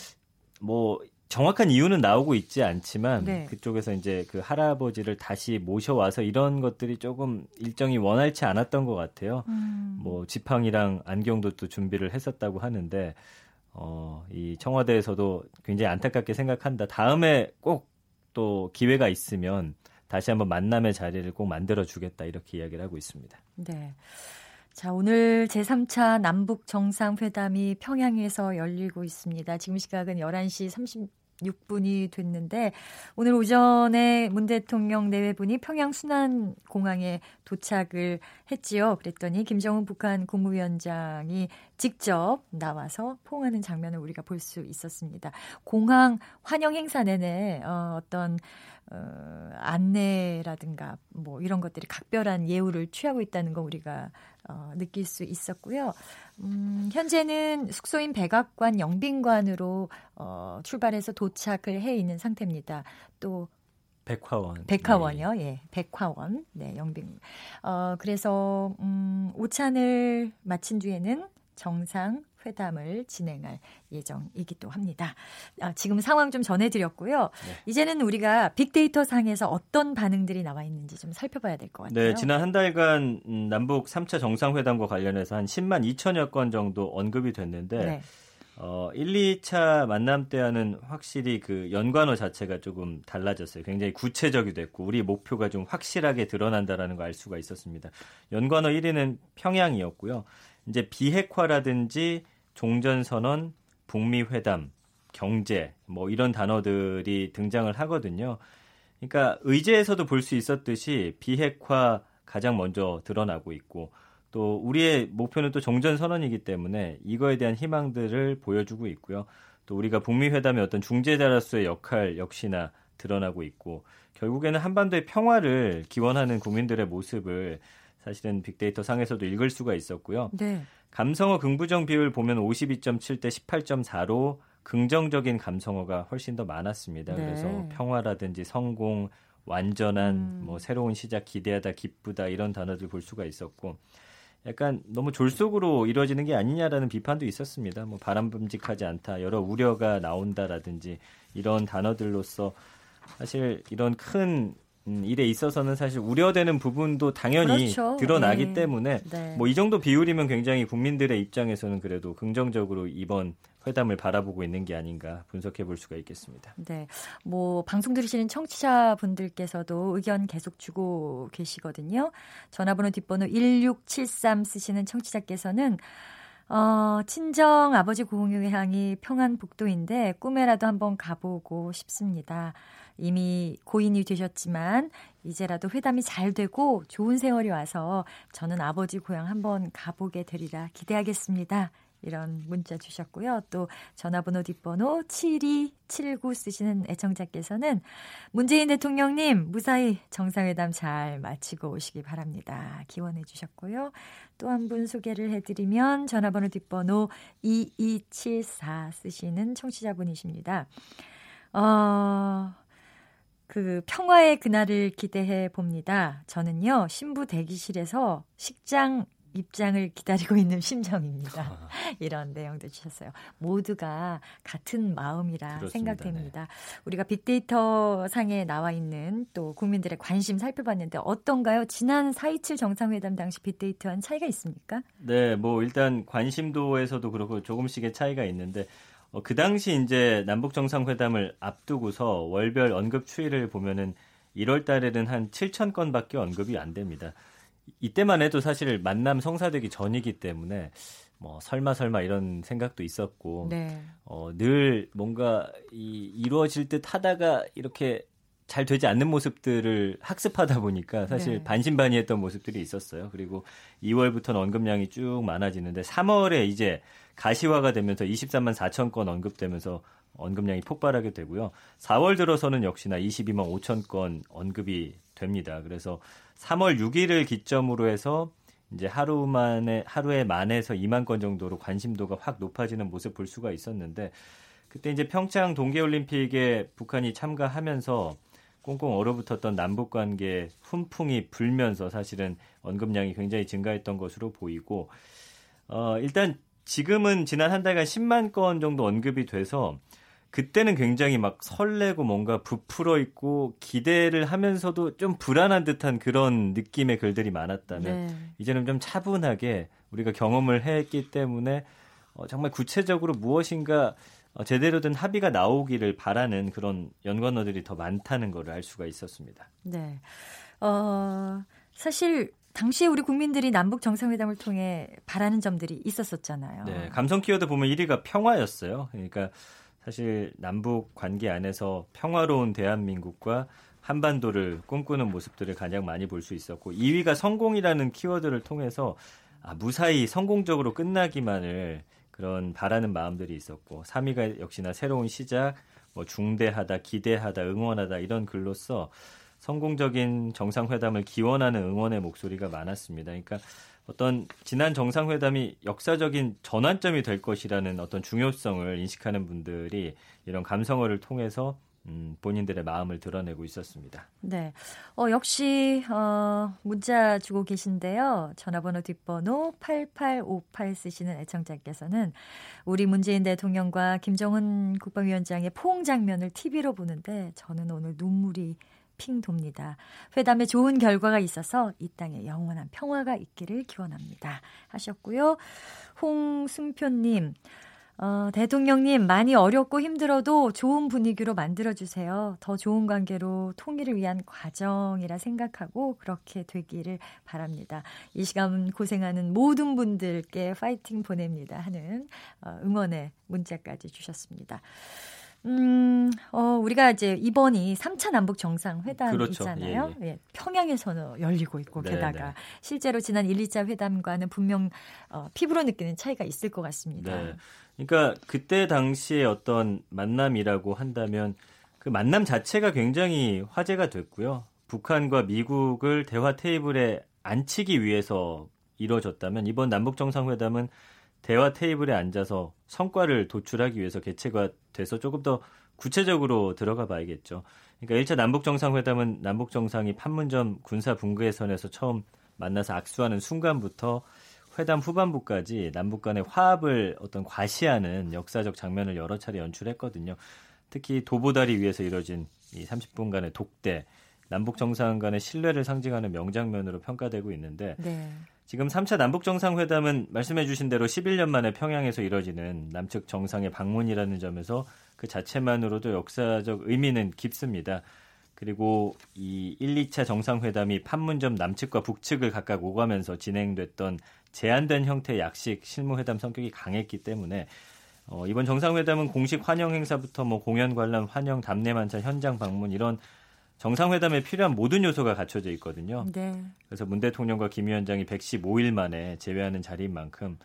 뭐 정확한 이유는 나오고 있지 않지만 네. 그쪽에서 이제 그 할아버지를 다시 모셔와서 이런 것들이 조금 일정이 원활치 않았던 것 같아요. 음. 뭐 지팡이랑 안경도 또 준비를 했었다고 하는데 어, 이 청와대에서도 굉장히 안타깝게 생각한다. 다음에 꼭 또 기회가 있으면 다시 한번 만남의 자리를 꼭 만들어 주겠다 이렇게 이야기를 하고 있습니다. 네. 자, 오늘 제3차 남북 정상회담이 평양에서 열리고 있습니다. 지금 시각은 11시 30 6분이 됐는데 오늘 오전에 문 대통령 내외분이 평양 순안 공항에 도착을 했지요. 그랬더니 김정은 북한 국무위원장이 직접 나와서 포옹하는 장면을 우리가 볼 수 있었습니다. 공항 환영 행사 내내 어, 어떤 어, 안내라든가 뭐 이런 것들이 각별한 예우를 취하고 있다는 거 우리가 어, 느낄 수 있었고요. 음, 현재는 숙소인 백악관 영빈관으로 어, 출발해서 도착을 해 있는 상태입니다. 또 백화원. 백화원이요. 네. 예. 백화원. 네, 영빈. 어, 그래서 음, 오찬을 마친 뒤에는 정상 회담을 진행할 예정이기도 합니다. 아, 지금 상황 좀 전해드렸고요. 네. 이제는 우리가 빅데이터 상에서 어떤 반응들이 나와 있는지 좀 살펴봐야 될 것 같아요. 네, 지난 한 달간 음, 남북 3차 정상회담과 관련해서 한 10만 2천여 건 정도 언급이 됐는데 네. 어, 1, 2차 만남 때와는 확실히 그 연관어 자체가 조금 달라졌어요. 굉장히 구체적이 됐고 우리 목표가 좀 확실하게 드러난다라는 걸 알 수가 있었습니다. 연관어 1위는 평양이었고요. 이제 비핵화라든지 종전선언, 북미 회담, 경제 뭐 이런 단어들이 등장을 하거든요. 그러니까 의제에서도 볼 수 있었듯이 비핵화 가장 먼저 드러나고 있고 또 우리의 목표는 또 종전 선언이기 때문에 이거에 대한 희망들을 보여주고 있고요. 또 우리가 북미 회담의 어떤 중재자로서의 역할 역시나 드러나고 있고 결국에는 한반도의 평화를 기원하는 국민들의 모습을 사실은 빅데이터 상에서도 읽을 수가 있었고요. 네. 감성어 긍부정 비율 보면 52.7 대 18.4로 긍정적인 감성어가 훨씬 더 많았습니다. 네. 그래서 평화라든지 성공, 완전한 음. 뭐 새로운 시작, 기대하다, 기쁘다 이런 단어들 볼 수가 있었고 약간 너무 졸속으로 이루어지는 게 아니냐라는 비판도 있었습니다. 뭐 바람직하지 않다, 여러 우려가 나온다라든지 이런 단어들로서 사실 이런 큰 음, 일에 있어서는 사실 우려되는 부분도 당연히 그렇죠. 드러나기 네. 때문에 네. 뭐이 정도 비율이면 굉장히 국민들의 입장에서는 그래도 긍정적으로 이번 회담을 바라보고 있는 게 아닌가 분석해 볼 수가 있겠습니다. 네. 뭐 방송 들으시는 청취자 분들께서도 의견 계속 주고 계시거든요. 전화번호 뒷번호 1673 쓰시는 청취자께서는 어, 친정 아버지 고향이 평안북도인데 꿈에라도 한번 가보고 싶습니다. 이미 고인이 되셨지만 이제라도 회담이 잘 되고 좋은 세월이 와서 저는 아버지 고향 한번 가보게 되리라 기대하겠습니다. 이런 문자 주셨고요. 또 전화번호 뒷번호 7279 쓰시는 애청자께서는 문재인 대통령님 무사히 정상회담 잘 마치고 오시기 바랍니다. 기원해 주셨고요. 또 한 분 소개를 해드리면 전화번호 뒷번호 2274 쓰시는 청취자분이십니다. 어, 그 평화의 그날을 기대해 봅니다. 저는요, 신부 대기실에서 식장 입장을 기다리고 있는 심정입니다. 이런 내용도 주셨어요. 모두가 같은 마음이라 그렇습니다. 생각됩니다. 네. 우리가 빅데이터 상에 나와 있는 또 국민들의 관심 살펴봤는데 어떤가요? 지난 4.27 정상회담 당시 빅데이터와는 차이가 있습니까? 네, 뭐 일단 관심도에서도 그렇고 조금씩의 차이가 있는데 어, 그 당시 이제 남북 정상회담을 앞두고서 월별 언급 추이를 보면은 1월 달에는 한 7천 건밖에 언급이 안 됩니다. 이때만 해도 사실 만남 성사되기 전이기 때문에 뭐 설마 설마 이런 생각도 있었고 네. 어, 늘 뭔가 이 이루어질 듯 하다가 이렇게 잘 되지 않는 모습들을 학습하다 보니까 사실 네. 반신반의했던 모습들이 있었어요. 그리고 2월부터는 언급량이 쭉 많아지는데 3월에 이제 가시화가 되면서 23만 4천 건 언급되면서 언급량이 폭발하게 되고요. 4월 들어서는 역시나 22만 5천 건 언급이 됩니다. 그래서 3월 6일을 기점으로 해서 이제 하루 만에 하루에 만에서 2만 건 정도로 관심도가 확 높아지는 모습 볼 수가 있었는데 그때 이제 평창 동계올림픽에 북한이 참가하면서 꽁꽁 얼어붙었던 남북 관계 훈풍이 불면서 사실은 언급량이 굉장히 증가했던 것으로 보이고 어 일단 지금은 지난 한 달간 10만 건 정도 언급이 돼서 그때는 굉장히 막 설레고 뭔가 부풀어 있고 기대를 하면서도 좀 불안한 듯한 그런 느낌의 글들이 많았다면 네. 이제는 좀 차분하게 우리가 경험을 했기 때문에 어, 정말 구체적으로 무엇인가 어, 제대로 된 합의가 나오기를 바라는 그런 연관어들이 더 많다는 것을 알 수가 있었습니다. 네. 어, 사실 당시에 우리 국민들이 남북 정상회담을 통해 바라는 점들이 있었었잖아요. 네, 감성 키워드 보면 1위가 평화였어요. 그러니까 사실 남북 관계 안에서 평화로운 대한민국과 한반도를 꿈꾸는 모습들을 가장 많이 볼 수 있었고 2위가 성공이라는 키워드를 통해서 아, 무사히 성공적으로 끝나기만을 그런 바라는 마음들이 있었고 3위가 역시나 새로운 시작, 뭐 중대하다, 기대하다, 응원하다 이런 글로써 성공적인 정상회담을 기원하는 응원의 목소리가 많았습니다. 그러니까 어떤 지난 정상회담이 역사적인 전환점이 될 것이라는 어떤 중요성을 인식하는 분들이 이런 감성어를 통해서 음, 본인들의 마음을 드러내고 있었습니다. 네. 어, 역시, 어, 문자 주고 계신데요. 전화번호 뒷번호 8858 쓰시는 애청자께서는 우리 문재인 대통령과 김정은 국방위원장의 포옹 장면을 TV로 보는데 저는 오늘 눈물이 핑 돕니다. 회담에 좋은 결과가 있어서 이 땅에 영원한 평화가 있기를 기원합니다. 하셨고요. 홍승표님, 어, 대통령님, 많이 어렵고 힘들어도 좋은 분위기로 만들어주세요. 더 좋은 관계로 통일을 위한 과정이라 생각하고 그렇게 되기를 바랍니다. 이 시간 고생하는 모든 분들께 파이팅 보냅니다. 하는 어, 응원의 문자까지 주셨습니다. 음, 어, 우리가 이제 이번이 3차 남북 정상회담이잖아요. 그렇죠. 예, 예. 예, 평양에서는 열리고 있고 네, 게다가 네. 실제로 지난 1, 2차 회담과는 분명 어, 피부로 느끼는 차이가 있을 것 같습니다. 네. 그러니까 그때 당시에 어떤 만남이라고 한다면 그 만남 자체가 굉장히 화제가 됐고요. 북한과 미국을 대화 테이블에 앉히기 위해서 이루어졌다면 이번 남북 정상회담은 대화 테이블에 앉아서 성과를 도출하기 위해서 개최가 돼서 조금 더 구체적으로 들어가 봐야겠죠. 그러니까 1차 남북 정상회담은 남북 정상이 판문점 군사 분계선에서 처음 만나서 악수하는 순간부터 회담 후반부까지 남북 간의 화합을 어떤 과시하는 역사적 장면을 여러 차례 연출했거든요. 특히 도보다리 위에서 이뤄진 이 30분간의 독대, 남북 정상 간의 신뢰를 상징하는 명장면으로 평가되고 있는데 네. 지금 3차 남북 정상회담은 말씀해 주신 대로 11년 만에 평양에서 이뤄지는 남측 정상의 방문이라는 점에서 그 자체만으로도 역사적 의미는 깊습니다. 그리고 이 1, 2차 정상회담이 판문점 남측과 북측을 각각 오가면서 진행됐던 제한된 형태의 약식 실무회담 성격이 강했기 때문에 어, 이번 정상회담은 공식 환영 행사부터 뭐 공연 관람, 환영, 답례 만찬, 현장 방문 이런 정상회담에 필요한 모든 요소가 갖춰져 있거든요. 네. 그래서 문 대통령과 김 위원장이 115일 만에 재회하는 자리인 만큼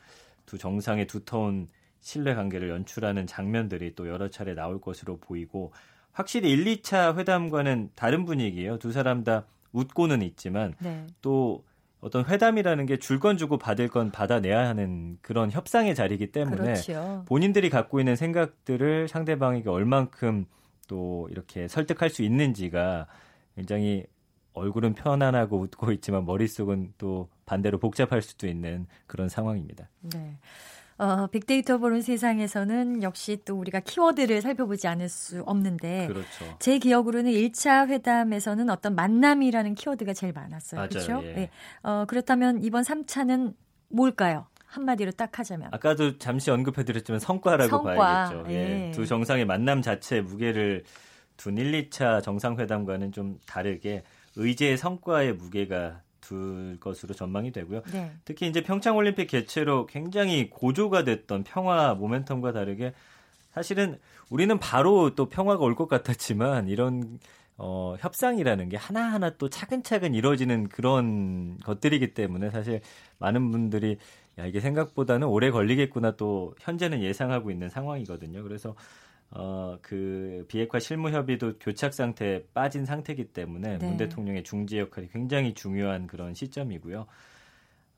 두 정상의 두터운 신뢰 관계를 연출하는 장면들이 또 여러 차례 나올 것으로 보이고 확실히 1, 2차 회담과는 다른 분위기예요. 두 사람 다 웃고는 있지만 네. 또 어떤 회담이라는 게 줄 건 주고 받을 건 받아내야 하는 그런 협상의 자리이기 때문에 그렇죠. 본인들이 갖고 있는 생각들을 상대방에게 얼만큼 또 이렇게 설득할 수 있는지가 굉장히 얼굴은 편안하고 웃고 있지만 머릿속은 또 반대로 복잡할 수도 있는 그런 상황입니다. 네. 어, 빅데이터 보는 세상에서는 역시 또 우리가 키워드를 살펴보지 않을 수 없는데 그렇죠. 제 기억으로는 1차 회담에서는 어떤 만남이라는 키워드가 제일 많았어요. 맞아요. 그렇죠? 예. 네. 어, 그렇다면 이번 3차는 뭘까요? 한마디로 딱 하자면. 아까도 잠시 언급해드렸지만 성과라고 성과. 봐야겠죠. 예. 예. 두 정상의 만남 자체 무게를 둔 1, 2차 정상회담과는 좀 다르게 의제의 성과의 무게가 둘 것으로 전망이 되고요. 네. 특히 이제 평창 올림픽 개최로 굉장히 고조가 됐던 평화 모멘텀과 다르게 사실은 우리는 바로 또 평화가 올 것 같았지만 이런 어, 협상이라는 게 하나하나 또 차근차근 이루어지는 그런 것들이기 때문에 사실 많은 분들이 야, 이게 생각보다는 오래 걸리겠구나 또 현재는 예상하고 있는 상황이거든요. 그래서 어, 그 비핵화 실무 협의도 교착 상태에 빠진 상태이기 때문에 네. 문 대통령의 중재 역할이 굉장히 중요한 그런 시점이고요.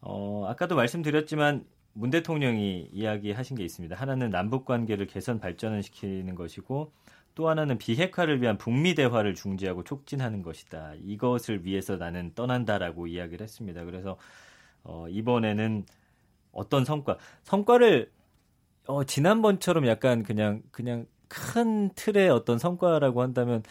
어, 아까도 말씀드렸지만 문 대통령이 이야기하신 게 있습니다. 하나는 남북 관계를 개선 발전을 시키는 것이고 또 하나는 비핵화를 위한 북미 대화를 중지하고 촉진하는 것이다. 이것을 위해서 나는 떠난다라고 이야기를 했습니다. 그래서 어, 이번에는 어떤 성과, 성과를 어, 지난번처럼 약간 그냥 그냥 큰 틀의 어떤 성과라고 한다면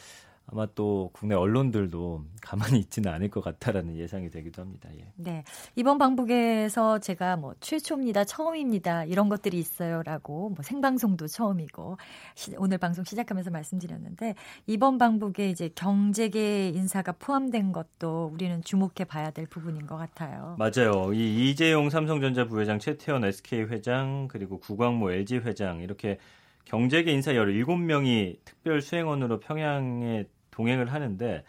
아마 또 국내 언론들도 가만히 있지는 않을 것 같다라는 예상이 되기도 합니다. 예. 네. 이번 방북에서 제가 뭐 최초입니다, 처음입니다, 이런 것들이 있어요라고 뭐 생방송도 처음이고 시, 오늘 방송 시작하면서 말씀드렸는데 이번 방북에 이제 경제계 인사가 포함된 것도 우리는 주목해 봐야 될 부분인 것 같아요. 맞아요. 이 이재용 삼성전자 부회장, 최태원 SK 회장, 그리고 구광모 LG 회장 이렇게 경제계 인사 17명이 특별 수행원으로 평양에 동행을 하는데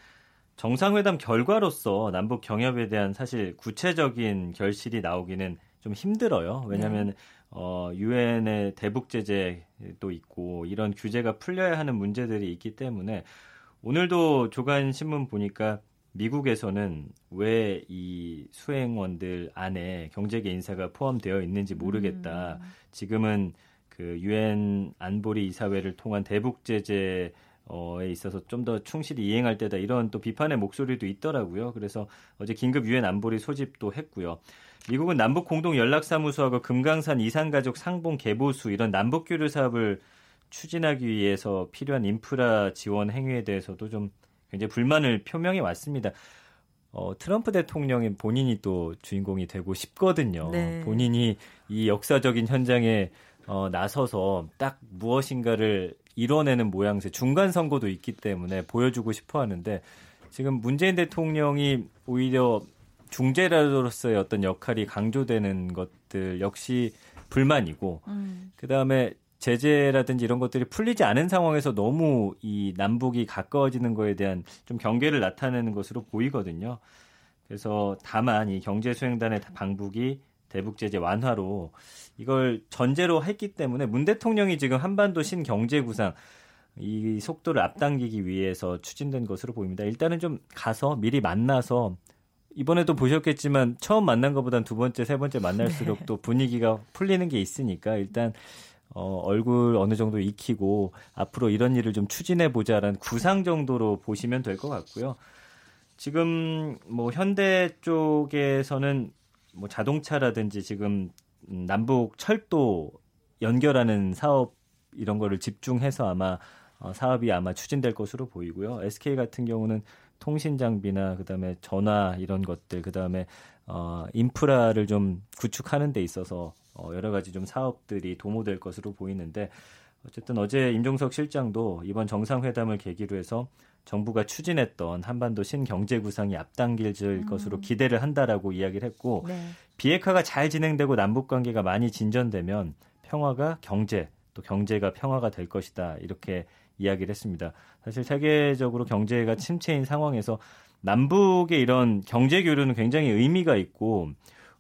정상회담 결과로서 남북 경협에 대한 사실 구체적인 결실이 나오기는 좀 힘들어요. 왜냐하면 네. 어, 유엔의 대북 제재도 있고 이런 규제가 풀려야 하는 문제들이 있기 때문에 오늘도 조간 신문 보니까 미국에서는 왜 이 수행원들 안에 경제계 인사가 포함되어 있는지 모르겠다. 음. 지금은 그 유엔 안보리 이사회를 통한 대북 제재 어에 있어서 좀 더 충실히 이행할 때다 이런 또 비판의 목소리도 있더라고요. 그래서 어제 긴급 유엔 안보리 소집도 했고요. 미국은 남북 공동 연락사무소하고 금강산 이산가족 상봉 개보수 이런 남북 교류 사업을 추진하기 위해서 필요한 인프라 지원 행위에 대해서도 좀 굉장히 불만을 표명해 왔습니다. 어, 트럼프 대통령이 본인이 또 주인공이 되고 싶거든요. 네. 본인이 이 역사적인 현장에 어, 나서서 딱 무엇인가를 이뤄내는 모양새 중간 선거도 있기 때문에 보여주고 싶어 하는데 지금 문재인 대통령이 오히려 중재자로서의 어떤 역할이 강조되는 것들 역시 불만이고 음. 그다음에 제재라든지 이런 것들이 풀리지 않은 상황에서 너무 이 남북이 가까워지는 거에 대한 좀 경계를 나타내는 것으로 보이거든요. 그래서 다만 이 경제 수행단의 방북이 대북 제재 완화로 이걸 전제로 했기 때문에 문 대통령이 지금 한반도 신경제 구상 이 속도를 앞당기기 위해서 추진된 것으로 보입니다. 일단은 좀 가서 미리 만나서 이번에도 보셨겠지만 처음 만난 것보단 두 번째, 세 번째 만날수록 네. 또 분위기가 풀리는 게 있으니까 일단 어, 얼굴 어느 정도 익히고 앞으로 이런 일을 좀 추진해 보자라는 구상 정도로 보시면 될 것 같고요. 지금 뭐 현대 쪽에서는 뭐 자동차라든지 지금 남북 철도 연결하는 사업 이런 거를 집중해서 아마 어, 사업이 아마 추진될 것으로 보이고요. SK 같은 경우는 통신 장비나 그다음에 전화 이런 것들 그다음에 어 인프라를 좀 구축하는 데 있어서 어 여러 가지 좀 사업들이 도모될 것으로 보이는데 어쨌든 어제 임종석 실장도 이번 정상회담을 계기로 해서 정부가 추진했던 한반도 신경제 구상이 앞당길 음. 것으로 기대를 한다라고 이야기를 했고 네. 비핵화가 잘 진행되고 남북 관계가 많이 진전되면 평화가 경제 또 경제가 평화가 될 것이다 이렇게 이야기를 했습니다. 사실 세계적으로 경제가 침체인 상황에서 남북의 이런 경제 교류는 굉장히 의미가 있고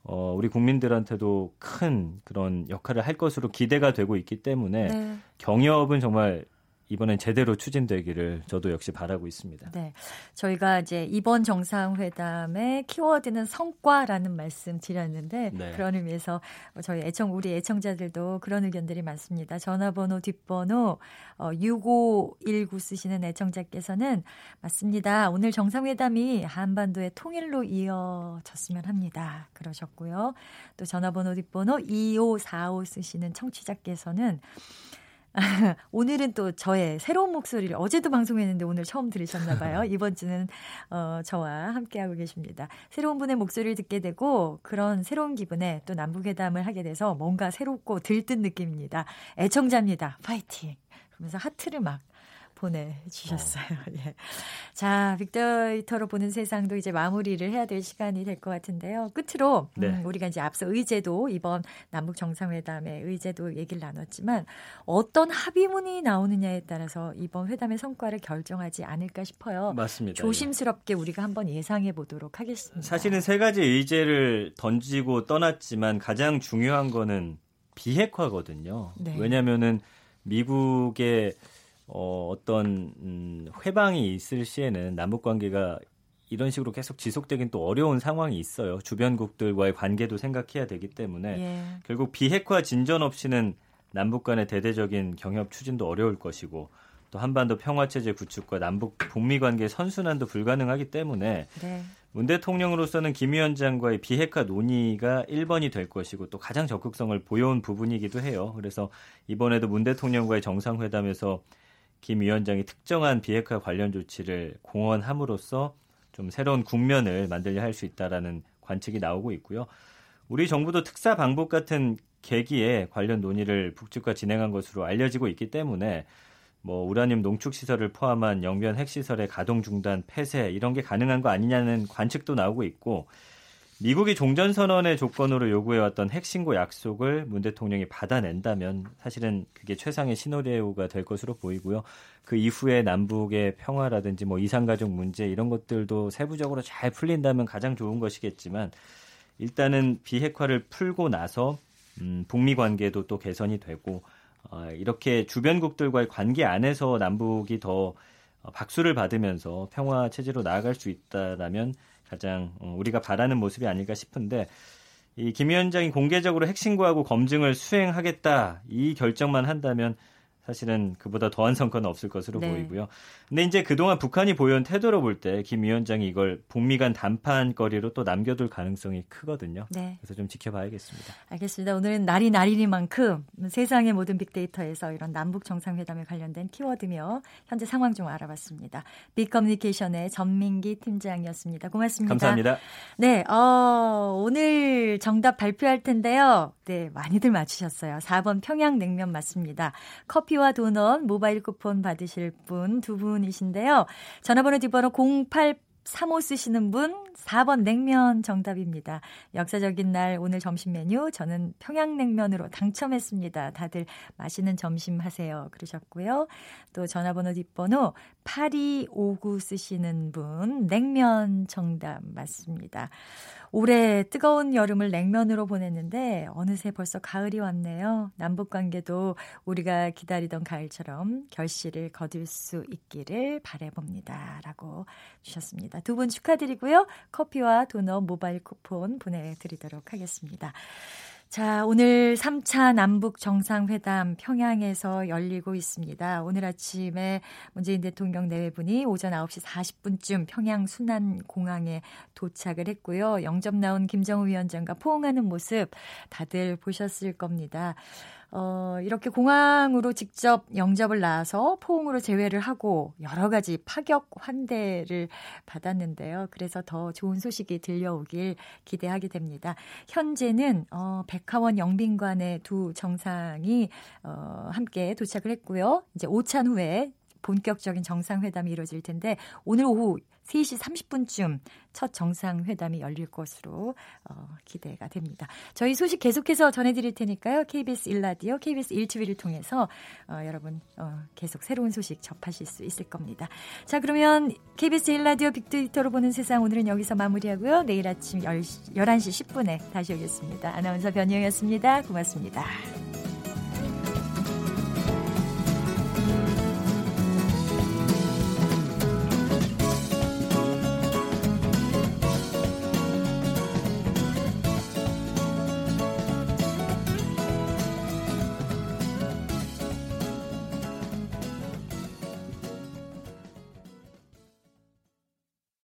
어, 우리 국민들한테도 큰 그런 역할을 할 것으로 기대가 되고 있기 때문에 네. 경협은 정말 이번엔 제대로 추진되기를 저도 역시 바라고 있습니다. 네. 저희가 이제 이번 정상회담의 키워드는 성과라는 말씀 드렸는데 네. 그런 의미에서 저희 애청 우리 애청자들도 그런 의견들이 많습니다. 전화번호 뒷번호 어, 6519 쓰시는 애청자께서는 맞습니다. 오늘 정상회담이 한반도의 통일로 이어졌으면 합니다. 그러셨고요. 또 전화번호 뒷번호 2545 쓰시는 청취자께서는 오늘은 또 저의 새로운 목소리를 어제도 방송했는데 오늘 처음 들으셨나 봐요. 이번 주는 어, 저와 함께하고 계십니다. 새로운 분의 목소리를 듣게 되고 그런 새로운 기분에 또 남북회담을 하게 돼서 뭔가 새롭고 들뜬 느낌입니다. 애청자입니다. 파이팅! 그러면서 하트를 막 보내주셨어요. 어. 예. 자, 빅데이터로 보는 세상도 이제 마무리를 해야 될 시간이 될 것 같은데요. 끝으로 네. 음, 우리가 이제 앞서 의제도 이번 남북 정상회담의 의제도 얘기를 나눴지만 어떤 합의문이 나오느냐에 따라서 이번 회담의 성과를 결정하지 않을까 싶어요. 맞습니다. 조심스럽게 우리가 한번 예상해 보도록 하겠습니다. 사실은 세 가지 의제를 던지고 떠났지만 가장 중요한 거는 비핵화거든요. 네. 왜냐하면은 미국의 어, 어떤 음, 회방이 있을 시에는 남북 관계가 이런 식으로 계속 지속되긴 또 어려운 상황이 있어요. 주변국들과의 관계도 생각해야 되기 때문에 예. 결국 비핵화 진전 없이는 남북 간의 대대적인 경협 추진도 어려울 것이고 또 한반도 평화 체제 구축과 남북 북미 관계 선순환도 불가능하기 때문에 네. 문 대통령으로서는 김 위원장과의 비핵화 논의가 1번이 될 것이고 또 가장 적극성을 보여온 부분이기도 해요. 그래서 이번에도 문 대통령과의 정상회담에서 김 위원장이 특정한 비핵화 관련 조치를 공언함으로써 좀 새로운 국면을 만들려 할 수 있다라는 관측이 나오고 있고요. 우리 정부도 특사 방북 같은 계기에 관련 논의를 북측과 진행한 것으로 알려지고 있기 때문에 뭐 우라늄 농축 시설을 포함한 영변 핵시설의 가동 중단, 폐쇄 이런 게 가능한 거 아니냐는 관측도 나오고 있고 미국이 종전선언의 조건으로 요구해왔던 핵신고 약속을 문 대통령이 받아낸다면 사실은 그게 최상의 시나리오가 될 것으로 보이고요. 그 이후에 남북의 평화라든지 뭐 이산가족 문제 이런 것들도 세부적으로 잘 풀린다면 가장 좋은 것이겠지만 일단은 비핵화를 풀고 나서 음, 북미 관계도 또 개선이 되고 어, 이렇게 주변국들과의 관계 안에서 남북이 더 어, 박수를 받으면서 평화 체제로 나아갈 수 있다라면 가장 어, 우리가 바라는 모습이 아닐까 싶은데 이김 위원장이 공개적으로 핵신고하고 검증을 수행하겠다 이 결정만 한다면 사실은 그보다 더한 성과는 없을 것으로 네. 보이고요. 근데 이제 그동안 북한이 보여온 태도로 볼 때 김 위원장이 이걸 북미 간 담판거리로 또 남겨둘 가능성이 크거든요. 네. 그래서 좀 지켜봐야겠습니다. 알겠습니다. 오늘은 날이 날이니만큼 세상의 모든 빅데이터에서 이런 남북 정상회담에 관련된 키워드며 현재 상황 좀 알아봤습니다. 빅커뮤니케이션의 전민기 팀장이었습니다. 고맙습니다. 감사합니다. 네, 어, 오늘 정답 발표할 텐데요. 네, 많이들 맞추셨어요. 4번 평양냉면 맞습니다. 커피와 도넛 모바일 쿠폰 받으실 분 두 분이신데요. 전화번호 뒷번호 08 3호 쓰시는 분 4번 냉면 정답입니다. 역사적인 날 오늘 점심 메뉴 저는 평양냉면으로 당첨했습니다. 다들 맛있는 점심 하세요. 그러셨고요. 또 전화번호 뒷번호 8259 쓰시는 분 냉면 정답 맞습니다. 올해 뜨거운 여름을 냉면으로 보냈는데 어느새 벌써 가을이 왔네요. 남북 관계도 우리가 기다리던 가을처럼 결실을 거둘 수 있기를 바래봅니다라고 주셨습니다. 두 분 축하드리고요. 커피와 도넛 모바일 쿠폰 보내드리도록 하겠습니다. 자, 오늘 3차 남북 정상회담 평양에서 열리고 있습니다. 오늘 아침에 문재인 대통령 내외분이 오전 9시 40분쯤 평양 순안공항에 도착을 했고요. 영접 나온 김정우 위원장과 포옹하는 모습 다들 보셨을 겁니다. 어, 이렇게 공항으로 직접 영접을 나와서 포옹으로 제외를 하고 여러 가지 파격 환대를 받았는데요. 그래서 더 좋은 소식이 들려오길 기대하게 됩니다. 현재는 어, 백화원 영빈관의 두 정상이 어, 함께 도착을 했고요. 이제 오찬 후에 본격적인 정상회담이 이루어질 텐데 오늘 오후 3시 30분쯤 첫 정상회담이 열릴 것으로 어, 기대가 됩니다. 저희 소식 계속해서 전해드릴 테니까요. KBS 1라디오, KBS 1TV를 통해서 어, 여러분 어, 계속 새로운 소식 접하실 수 있을 겁니다. 자 그러면 KBS 1라디오 빅데이터로 보는 세상 오늘은 여기서 마무리하고요. 내일 아침 10, 11시 10분에 다시 오겠습니다. 아나운서 변희영이었습니다. 고맙습니다.